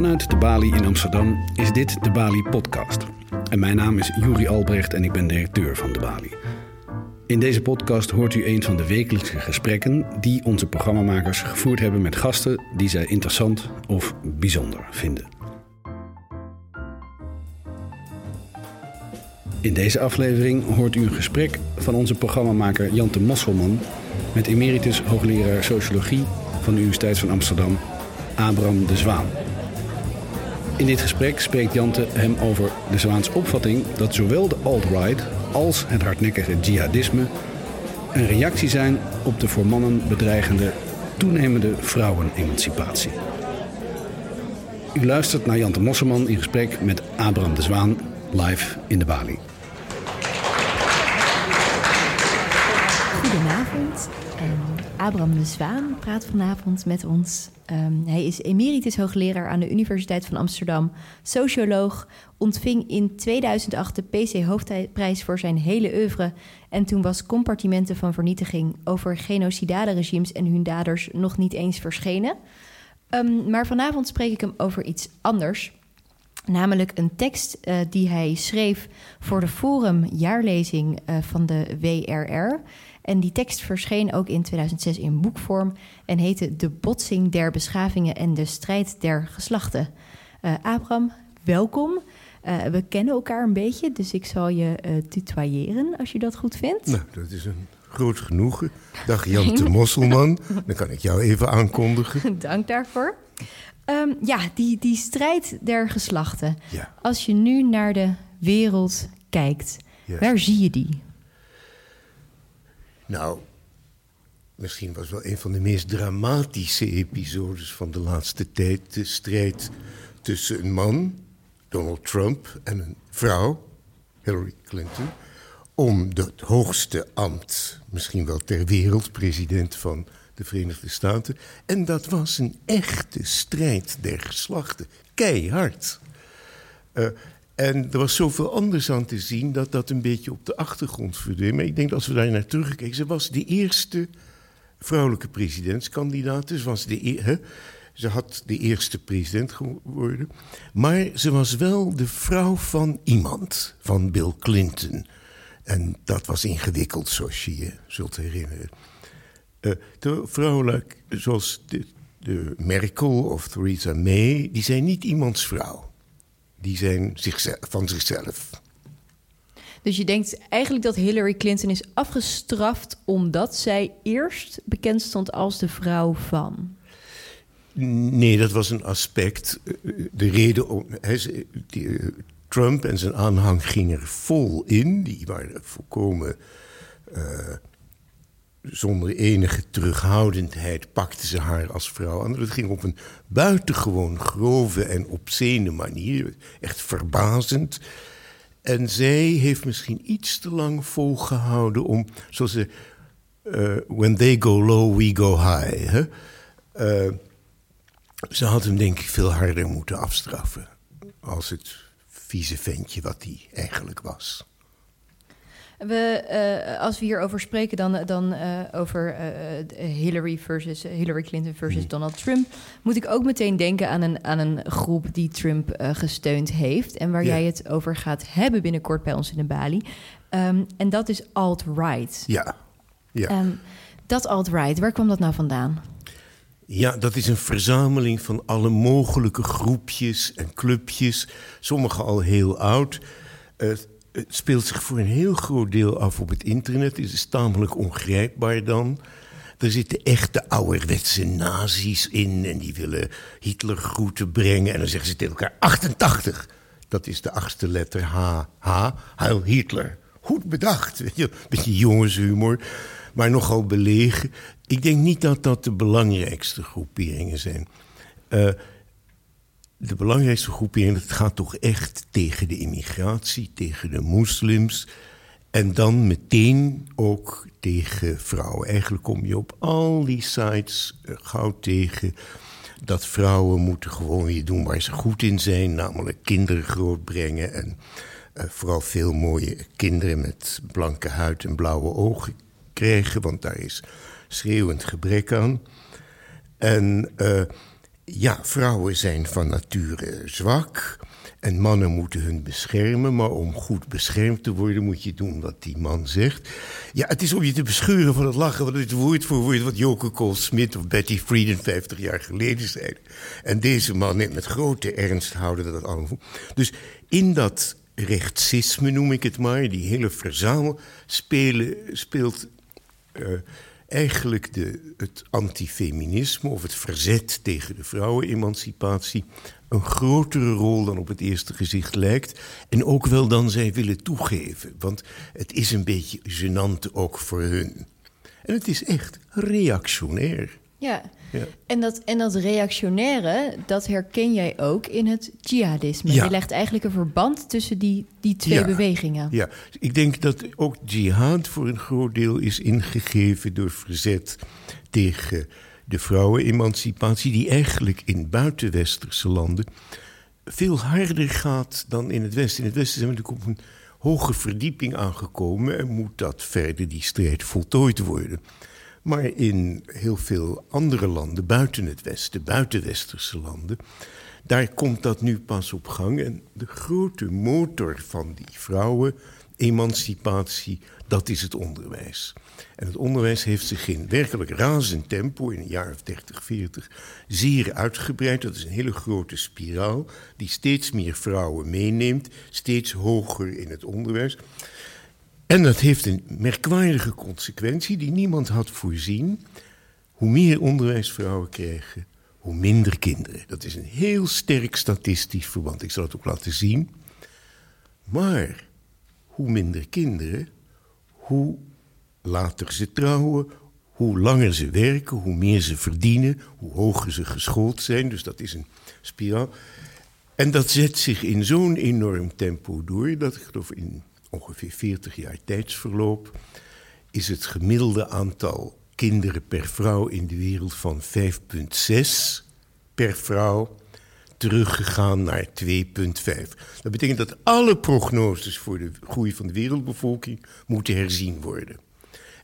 Vanuit de Bali in Amsterdam is dit de Bali Podcast. En mijn naam is Juri Albrecht en ik ben directeur van de Bali. In deze podcast hoort u een van de wekelijkse gesprekken die onze programmamakers gevoerd hebben met gasten die zij interessant of bijzonder vinden. In deze aflevering hoort u een gesprek van onze programmamaker Jante Mosselman met emeritus hoogleraar sociologie van de Universiteit van Amsterdam, Abraham de Zwaan. In dit gesprek spreekt Jante hem over de Zwaans opvatting dat zowel de alt-right als het hardnekkige jihadisme een reactie zijn op de voor mannen bedreigende toenemende vrouwenemancipatie. U luistert naar Jante Mosselman in gesprek met Abraham de Zwaan live in de Bali. Abraham de Zwaan praat vanavond met ons. Um, hij is emeritus hoogleraar aan de Universiteit van Amsterdam, socioloog, ontving in 2008 de PC Hoofdprijs voor zijn hele oeuvre en toen was Compartimenten van Vernietiging over genocidale regimes en hun daders nog niet eens verschenen. Um, maar vanavond spreek ik hem over iets anders. Namelijk een tekst uh, die hij schreef voor de Forum jaarlezing uh, van de WRR. En die tekst verscheen ook in 2006 in boekvorm en heette De botsing der beschavingen en de strijd der geslachten. Uh, Abraham, welkom. Uh, we kennen elkaar een beetje, dus ik zal je uh, tutoyeren als je dat goed vindt. Nou, dat is een groot genoegen. Dag Jan de Mosselman. Dan kan ik jou even aankondigen. Dank daarvoor. Um, ja, die, die strijd der geslachten. Ja. Als je nu naar de wereld kijkt, waar zie je die? Nou, misschien was wel een van de meest dramatische episodes van de laatste tijd de strijd tussen een man, Donald Trump, en een vrouw, Hillary Clinton, om het hoogste ambt, misschien wel ter wereld, president van de Verenigde Staten. En dat was een echte strijd der geslachten, keihard. Uh, en er was zoveel anders aan te zien dat dat een beetje op de achtergrond verdween. Maar ik denk dat als we daar naar terugkijken, ze was de eerste vrouwelijke presidentskandidaat. Dus was de, e- hè? Ze had de eerste president geworden. Maar ze was wel de vrouw van iemand, van Bill Clinton. En dat was ingewikkeld, zoals je je zult herinneren. Uh, de vrouwen zoals de, de Merkel of Theresa May, die zijn niet iemands vrouw die zijn zichzelf, van zichzelf. Dus je denkt eigenlijk dat Hillary Clinton is afgestraft omdat zij eerst bekend stond als de vrouw van? Nee, dat was een aspect. De reden om. Die, Trump en zijn aanhang gingen er vol in. Die waren volkomen. Uh, zonder enige terughoudendheid pakten ze haar als vrouw aan. Dat ging op een buitengewoon grove en obscene manier. Echt verbazend. En zij heeft misschien iets te lang volgehouden om, zoals ze. Uh, when they go low, we go high. Uh, ze had hem denk ik veel harder moeten afstraffen. Als het vieze ventje wat hij eigenlijk was. We, uh, als we hierover spreken, dan, dan uh, over uh, Hillary, versus, Hillary Clinton versus Donald Trump, moet ik ook meteen denken aan een, aan een groep die Trump gesteund heeft en waar Ja. jij het over gaat hebben binnenkort bij ons in de Bali. Um, en dat is alt-right. Ja, ja. Um, dat alt-right, waar kwam dat nou vandaan? Ja, dat is een verzameling van alle mogelijke groepjes en clubjes, sommige al heel oud. Het speelt zich voor een heel groot deel af op het internet. Het is tamelijk ongrijpbaar dan. Er zitten echte ouderwetse nazi's in en die willen Hitler groeten brengen. En dan zeggen ze tegen elkaar 88. Dat is de achtste letter H. H. Heil Hitler. Goed bedacht. Beetje jongenshumor, maar nogal belegen. Ik denk niet dat dat de belangrijkste groeperingen zijn. Uh, de belangrijkste groepering, het gaat toch echt tegen de immigratie, tegen de moslims. En dan meteen ook tegen vrouwen. Eigenlijk kom je op al die sites uh, gauw tegen dat vrouwen moeten gewoon weer doen waar ze goed in zijn, namelijk kinderen grootbrengen en uh, vooral veel mooie kinderen met blanke huid en blauwe ogen krijgen, want daar is schreeuwend gebrek aan. En uh, ja, vrouwen zijn van nature zwak. En mannen moeten hun beschermen, maar om goed beschermd te worden moet je doen wat die man zegt. Ja, het is om je te bescheuren van het lachen, want het woord voor woord wat Joke Cole Smith of Betty Friedan 50 jaar geleden zeiden. En deze man met grote ernst houden dat allemaal. Dus in dat rechtsisme, noem ik het maar, die hele verzamel, spelen, speelt uh, eigenlijk de, het antifeminisme of het verzet tegen de vrouwenemancipatie een grotere rol dan op het eerste gezicht lijkt. En ook wel dan zij willen toegeven. Want het is een beetje gênant ook voor hun. En het is echt reactionair. Ja, ja. En, dat, en dat reactionaire, dat herken jij ook in het jihadisme. Je legt eigenlijk een verband tussen die, die twee bewegingen. Ja, ik denk dat ook jihad voor een groot deel is ingegeven door verzet tegen de vrouwenemancipatie, die eigenlijk in buitenwesterse landen veel harder gaat dan in het Westen. In het Westen zijn we natuurlijk op een hoge verdieping aangekomen en moet dat verder die strijd voltooid worden. Maar in heel veel andere landen, buiten het Westen, buitenwesterse landen, daar komt dat nu pas op gang. En de grote motor van die vrouwen-emancipatie, dat is het onderwijs. En het onderwijs heeft zich in werkelijk razend tempo, in een jaar of 30, 40, zeer uitgebreid. Dat is een hele grote spiraal die steeds meer vrouwen meeneemt, steeds hoger in het onderwijs. En dat heeft een merkwaardige consequentie die niemand had voorzien. Hoe meer onderwijs vrouwen krijgen, hoe minder kinderen. Dat is een heel sterk statistisch verband. Ik zal het ook laten zien. Maar hoe minder kinderen, hoe later ze trouwen, hoe langer ze werken, hoe meer ze verdienen, hoe hoger ze geschoold zijn. Dus dat is een spiraal. En dat zet zich in zo'n enorm tempo door dat ik geloof in ongeveer 40 jaar tijdsverloop is het gemiddelde aantal kinderen per vrouw in de wereld van 5,6 per vrouw teruggegaan naar 2,5. Dat betekent dat alle prognoses voor de groei van de wereldbevolking moeten herzien worden.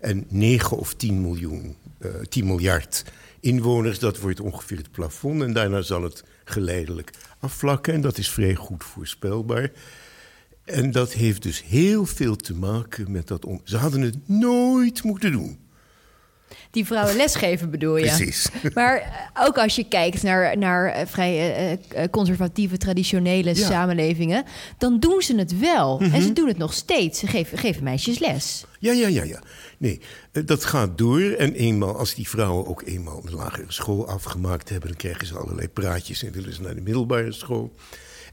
En 9 of 10 miljoen, uh, eh, 10 miljard inwoners, dat wordt ongeveer het plafond. En daarna zal het geleidelijk afvlakken. En dat is vrij goed voorspelbaar. En dat heeft dus heel veel te maken met dat. Om... Ze hadden het nooit moeten doen. Die vrouwen lesgeven bedoel je? Precies. Maar eh, ook als je kijkt naar, naar uh, vrij uh, conservatieve, traditionele samenlevingen, dan doen ze het wel. En ze mhm. doen het nog steeds. Ze geven, geven meisjes les. Ja, ja, ja, ja. Nee, dat gaat door. En eenmaal, als die vrouwen ook eenmaal de lagere school afgemaakt hebben, dan krijgen ze allerlei praatjes en willen ze naar de middelbare school.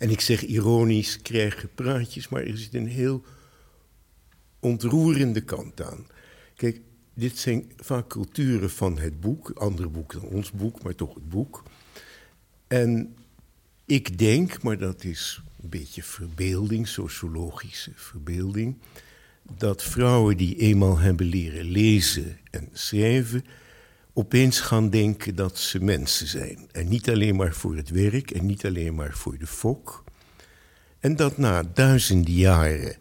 En ik zeg ironisch, krijgen praatjes, maar er zit een heel ontroerende kant aan. Kijk, dit zijn vaak culturen van het boek, ander boek dan ons boek, maar toch het boek. En ik denk, maar dat is een beetje verbeelding, sociologische verbeelding, dat vrouwen die eenmaal hebben leren lezen en schrijven, opeens gaan denken dat ze mensen zijn. En niet alleen maar voor het werk en niet alleen maar voor de fok. En dat na duizenden jaren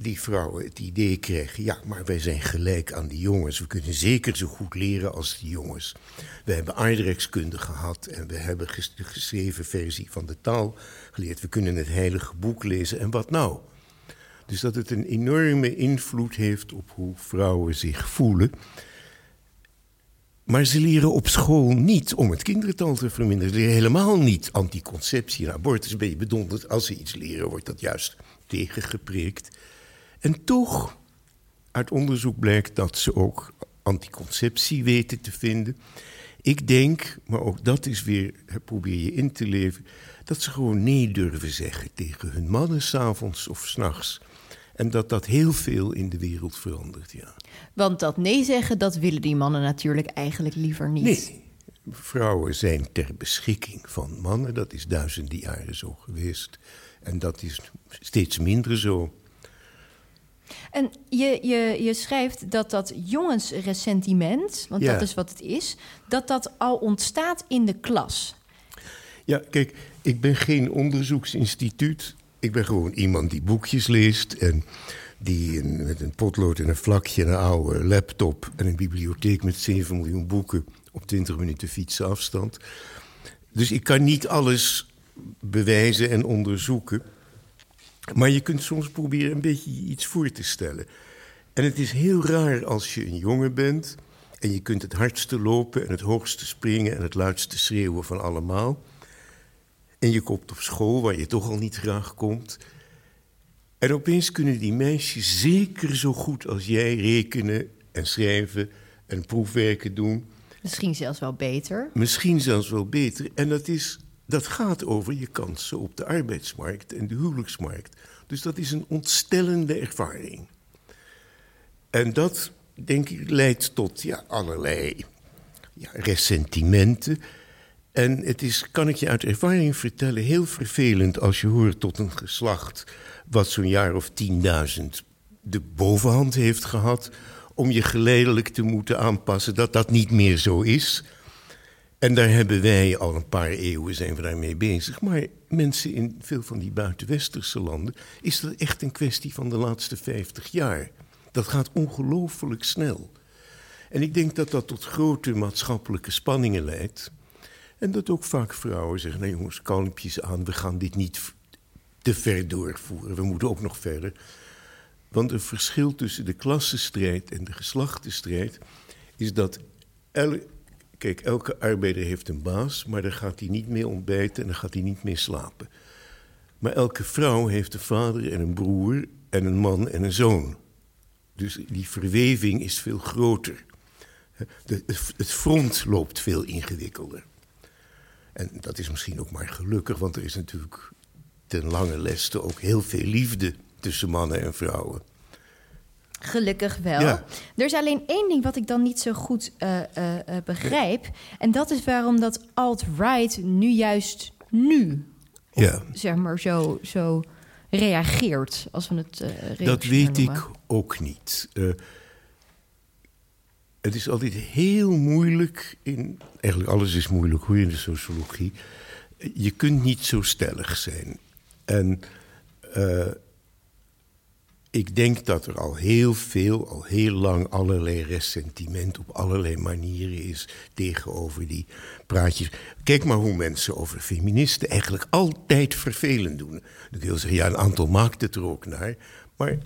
die vrouwen het idee krijgen: ja, maar wij zijn gelijk aan die jongens. We kunnen zeker zo goed leren als die jongens. We hebben aardrijkskunde gehad en we hebben de geschreven versie van de taal geleerd. We kunnen het heilige boek lezen en wat nou? Dus dat het een enorme invloed heeft op hoe vrouwen zich voelen. Maar ze leren op school niet om het kindertal te verminderen. Ze leren helemaal niet anticonceptie abortus. Ben je bedonderd. Als ze iets leren, wordt dat juist tegengeprikt. En toch, uit onderzoek blijkt dat ze ook anticonceptie weten te vinden. Ik denk, maar ook dat is weer, probeer je in te leven, dat ze gewoon nee durven zeggen tegen hun mannen s'avonds of s'nachts. En dat dat heel veel in de wereld verandert, ja. Want dat nee zeggen, dat willen die mannen natuurlijk eigenlijk liever niet. Nee, vrouwen zijn ter beschikking van mannen. Dat is duizenden jaren zo geweest. En dat is steeds minder zo. En je, je, je schrijft dat dat jongensressentiment, want dat is wat het is, dat dat al ontstaat in de klas. Ja, kijk, ik ben geen onderzoeksinstituut. Ik ben gewoon iemand die boekjes leest en die met een potlood en een vlakje, een oude laptop en een bibliotheek met 7 miljoen boeken op 20 minuten fietsen afstand. dus ik kan niet alles bewijzen en onderzoeken. Maar je kunt soms proberen een beetje iets voor te stellen. En het is heel raar als je een jongen bent en je kunt het hardste lopen en het hoogste springen en het luidste schreeuwen van allemaal. En je komt op school waar je toch al niet graag komt. En opeens kunnen die meisjes zeker zo goed als jij rekenen en schrijven en proefwerken doen. Misschien zelfs wel beter. Misschien zelfs wel beter. En dat, is, dat gaat over je kansen op de arbeidsmarkt en de huwelijksmarkt. Dus dat is een ontstellende ervaring. En dat, denk ik, leidt tot ja, allerlei ja, ressentimenten. En het is, kan ik je uit ervaring vertellen, heel vervelend als je hoort tot een geslacht wat zo'n jaar of 10.000 de bovenhand heeft gehad, om je geleidelijk te moeten aanpassen dat dat niet meer zo is. En daar hebben wij al een paar eeuwen zijn we daarmee bezig. Maar mensen in veel van die buitenwesterse landen is dat echt een kwestie van de laatste 50 jaar. Dat gaat ongelooflijk snel. En ik denk dat dat tot grote maatschappelijke spanningen leidt. En dat ook vaak vrouwen zeggen: nee jongens, kalmpjes aan, we gaan dit niet te ver doorvoeren. We moeten ook nog verder. Want een verschil tussen de klassenstrijd en de geslachtenstrijd is dat. kijk, elke arbeider heeft een baas, maar daar gaat hij niet mee ontbijten en daar gaat hij niet mee slapen. Maar elke vrouw heeft een vader en een broer en een man en een zoon. Dus die verweving is veel groter. Het front loopt veel ingewikkelder. En dat is misschien ook maar gelukkig, want er is natuurlijk ten lange leste ook heel veel liefde tussen mannen en vrouwen. Gelukkig wel. Er is alleen één ding wat ik dan niet zo goed uh, uh, begrijp. En dat is waarom dat alt-right nu juist nu, ja. zeg maar, zo, zo reageert. Als we het uh, Dat weet ik ook niet. Het is altijd heel moeilijk in. Eigenlijk alles is moeilijk hoe in de sociologie. Je kunt niet zo stellig zijn. En uh, ik denk dat er al heel veel, al heel lang allerlei ressentiment op allerlei manieren is tegenover die praatjes. Kijk maar hoe mensen over feministen eigenlijk altijd vervelend doen. Ik wil zeggen, ja, een aantal maakt het er ook naar. Maar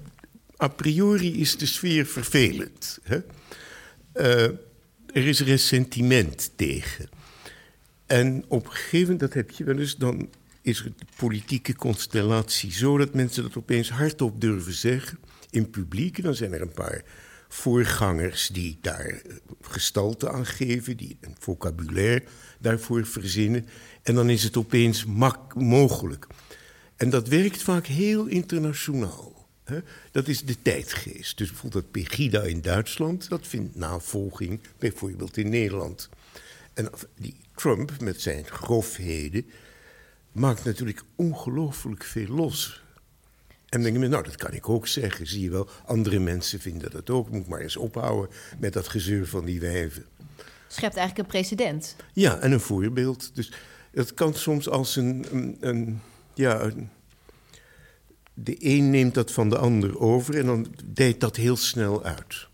a priori is de sfeer vervelend. Hè? Uh, er is ressentiment tegen. En op een gegeven moment, dat heb je wel eens, dan is de politieke constellatie zo dat mensen dat opeens hardop durven zeggen in publiek. En dan zijn er een paar voorgangers die daar gestalte aan geven, die een vocabulaire daarvoor verzinnen. En dan is het opeens mogelijk. En dat werkt vaak heel internationaal. Dat is de tijdgeest. Dus bijvoorbeeld dat Pegida in Duitsland, dat vindt navolging bijvoorbeeld in Nederland. En die Trump met zijn grofheden, maakt natuurlijk ongelooflijk veel los. En dan denk je, nou, dat kan ik ook zeggen, zie je wel. Andere mensen vinden dat ook. Moet maar eens ophouden met dat gezeur van die wijven. Schept eigenlijk een precedent. Ja, en een voorbeeld. Dus het kan soms als een, een, een ja, een, de een neemt dat van de ander over en dan deed dat heel snel uit.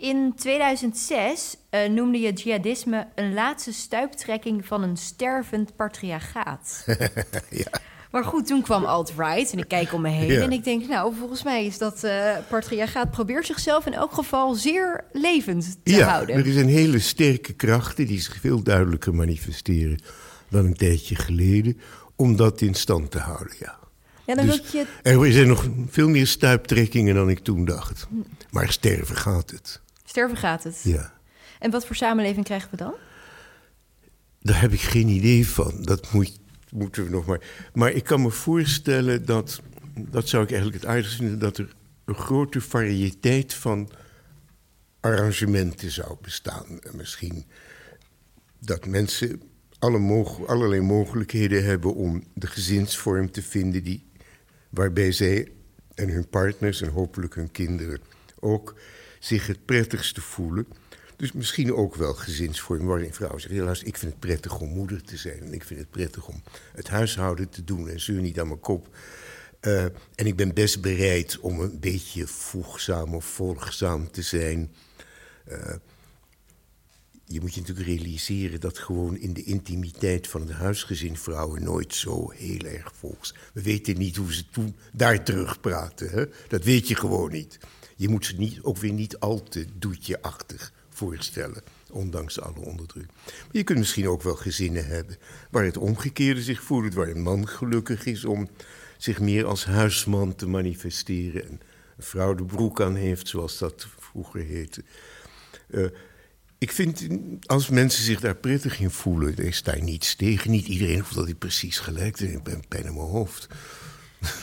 In 2006 uh, eh, noemde je jihadisme een laatste stuiptrekking van een stervend patriarchaat. ja. Maar goed, toen kwam alt-right en ik kijk om me heen en ik denk, nou, volgens mij is dat uh, patriarchaat probeert zichzelf in elk geval zeer levend te ja, houden. Er is een hele sterke krachten die zich veel duidelijker manifesteren dan een tijdje geleden, om dat in stand te houden, ja. Ja, dan dus je... Er zijn nog veel meer stuiptrekkingen dan ik toen dacht. Maar sterven gaat het. Sterven gaat het. Ja. En wat voor samenleving krijgen we dan? Daar heb ik geen idee van. Dat moet, moeten we nog maar. Maar ik kan me voorstellen dat. Dat zou ik eigenlijk het aardigste vinden. Dat er een grote variëteit van arrangementen zou bestaan. En misschien dat mensen alle allerlei mogelijkheden hebben om de gezinsvorm te vinden die, waarbij zij en hun partners en hopelijk hun kinderen ook zich het prettigste voelen. Dus misschien ook wel gezinsvorm waarin vrouwen zeggen... helaas, ik vind het prettig om moeder te zijn... en ik vind het prettig om het huishouden te doen en zeur niet aan mijn kop. Uh, en ik ben best bereid om een beetje voegzaam of volgzaam te zijn. Uh, je moet je natuurlijk realiseren dat gewoon in de intimiteit van het huisgezin vrouwen nooit zo heel erg volks. We weten niet hoe ze toen daar terugpraten. Hè? Dat weet je gewoon niet. Je moet ze niet, ook weer niet al te doetje-achtig voorstellen, ondanks alle onderdruk. Maar je kunt misschien ook wel gezinnen hebben waar het omgekeerde zich voert, waar een man gelukkig is om zich meer als huisman te manifesteren en een vrouw de broek aan heeft, zoals dat vroeger heette. Uh, ik vind, als mensen zich daar prettig in voelen, is daar niets tegen. Niet iedereen hoeft dat hij precies gelijk Ik ben pen in mijn hoofd.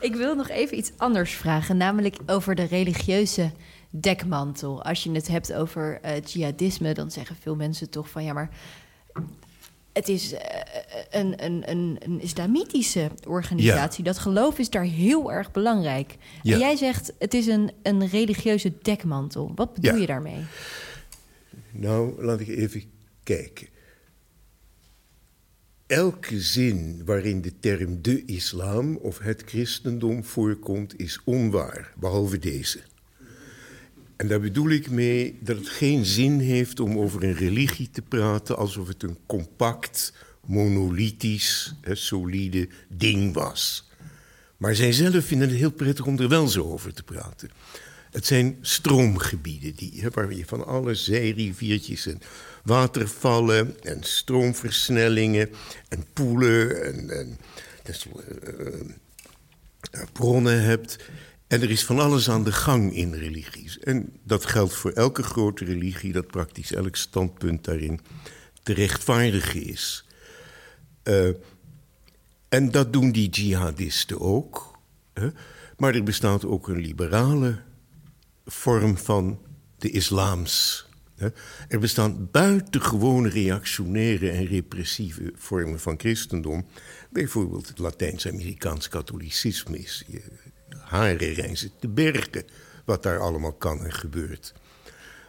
Ik wil nog even iets anders vragen, namelijk over de religieuze dekmantel. Als je het hebt over uh, jihadisme, dan zeggen veel mensen toch van ja, maar het is uh, een, een, een, een, islamitische organisatie. Dat geloof is daar heel erg belangrijk. Ja. En jij zegt het is een, een religieuze dekmantel. Wat bedoel je daarmee? Nou, laat ik even kijken. Elke zin waarin de term de islam of het christendom voorkomt, is onwaar, behalve deze. En daar bedoel ik mee dat het geen zin heeft om over een religie te praten alsof het een compact, monolithisch, solide ding was. Maar zij zelf vinden het heel prettig om er wel zo over te praten. Het zijn stroomgebieden die, waar je van alle zijriviertjes en watervallen en stroomversnellingen en poelen en, en dus, bronnen hebt. En er is van alles aan de gang in religies. En dat geldt voor elke grote religie, dat praktisch elk standpunt daarin te rechtvaardigen is. Uh, en dat doen die jihadisten ook. Hè? Maar er bestaat ook een liberale vorm van de islams. Hè? Er bestaan buitengewone reactionaire en repressieve vormen van christendom. Bijvoorbeeld het Latijns-Amerikaans katholicisme is haren te bergen. Wat daar allemaal kan en gebeurt.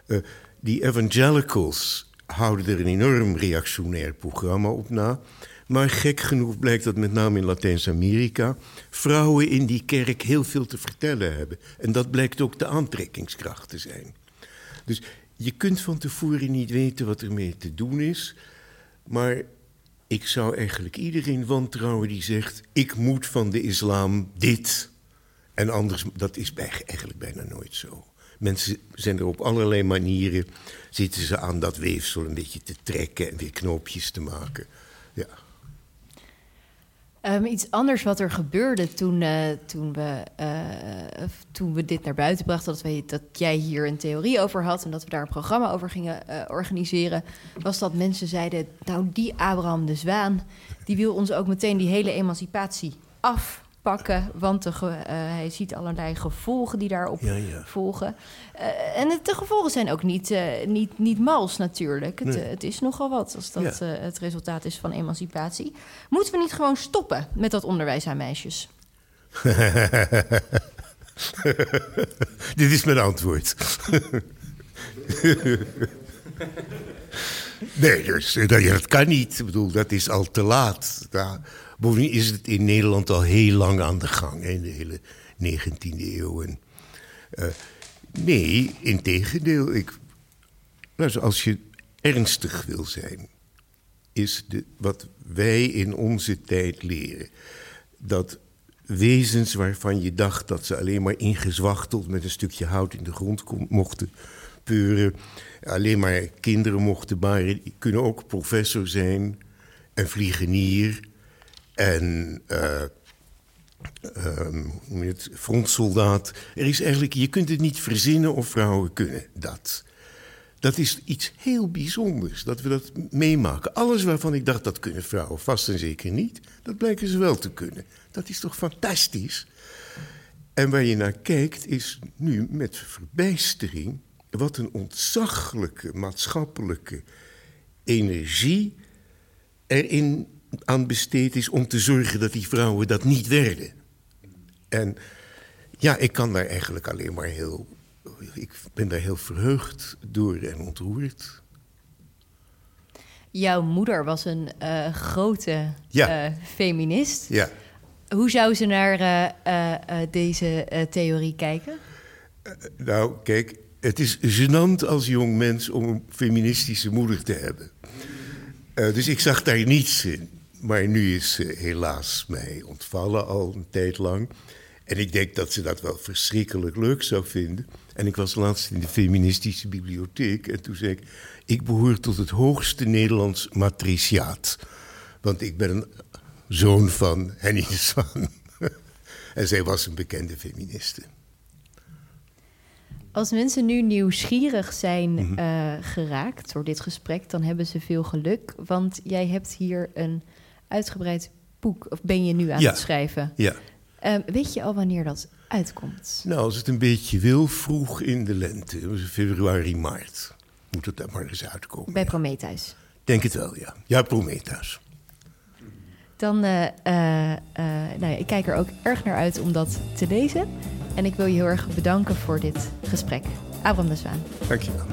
Uh, die evangelicals houden er een enorm reactionair programma op na. Maar gek genoeg blijkt dat met name in Latijns-Amerika vrouwen in die kerk heel veel te vertellen hebben. En dat blijkt ook de aantrekkingskracht te zijn. Dus je kunt van tevoren niet weten wat ermee te doen is. Maar ik zou eigenlijk iedereen wantrouwen die zegt: ik moet van de islam dit. En anders, dat is bij, eigenlijk bijna nooit zo. Mensen zijn er op allerlei manieren, zitten ze aan dat weefsel een beetje te trekken en weer knoopjes te maken. Ja. Um, iets anders wat er gebeurde toen, uh, toen, we, uh, toen we dit naar buiten brachten, dat, dat jij hier een theorie over had en dat we daar een programma over gingen uh, organiseren, was dat mensen zeiden: Nou, die Abraham de Zwaan, die wil ons ook meteen die hele emancipatie af pakken, want de, uh, hij ziet allerlei gevolgen die daarop ja, ja. volgen. Uh, en de gevolgen zijn ook niet, uh, niet, niet mals natuurlijk. Het, nee. het, is nogal wat als dat ja. het resultaat is van emancipatie. Moeten we niet gewoon stoppen met dat onderwijs aan meisjes? Dit is mijn antwoord. nee, dus, dat kan niet. Ik bedoel, dat is al te laat. Bovendien is het in Nederland al heel lang aan de gang, in de hele 19e eeuw. En, uh, nee, in tegendeel. Ik, nou, als je ernstig wil zijn, is de, wat wij in onze tijd leren. Dat wezens waarvan je dacht dat ze alleen maar ingezwachteld met een stukje hout in de grond mochten peuren, alleen maar kinderen mochten baren, kunnen ook professor zijn en vliegenier en uh, uh, het frontsoldaat. Er is eigenlijk, je kunt het niet verzinnen of vrouwen kunnen dat. Dat is iets heel bijzonders, dat we dat meemaken. Alles waarvan ik dacht, dat kunnen vrouwen vast en zeker niet, dat blijken ze wel te kunnen. Dat is toch fantastisch? En waar je naar kijkt, is nu met verbijstering... wat een ontzaglijke maatschappelijke energie erin aan besteed is om te zorgen dat die vrouwen dat niet werden. En ja, ik kan daar eigenlijk alleen maar heel. Ik ben daar heel verheugd door en ontroerd. Jouw moeder was een uh, grote ja. uh, feminist. Ja. Hoe zou ze naar uh, deze theorie kijken? nou, kijk, Het is gênant als jong mens om een feministische moeder te hebben. Dus ik zag daar niets in. Maar nu is ze helaas mij ontvallen al een tijd lang. En ik denk dat ze dat wel verschrikkelijk leuk zou vinden. En ik was laatst in de feministische bibliotheek en toen zei ik... ik behoor tot het hoogste Nederlands matriciaat. Want ik ben een zoon van Henny Zwaan. en zij was een bekende feministe. Als mensen nu nieuwsgierig zijn mhm. eh, geraakt door dit gesprek, dan hebben ze veel geluk. Want jij hebt hier een uitgebreid boek, of ben je nu aan het schrijven? Ja. Ehm, weet je al wanneer dat uitkomt? Nou, als het een beetje wil, vroeg in de lente, februari, maart. Moet het daar maar eens uitkomen. Bij Prometheus? Denk het wel, ja. Ja, Prometheus. Dan, uh, uh, nou ja, ik kijk er ook erg naar uit om dat te lezen. En ik wil je heel erg bedanken voor dit gesprek. Abraham de Zwaan. Dank je wel.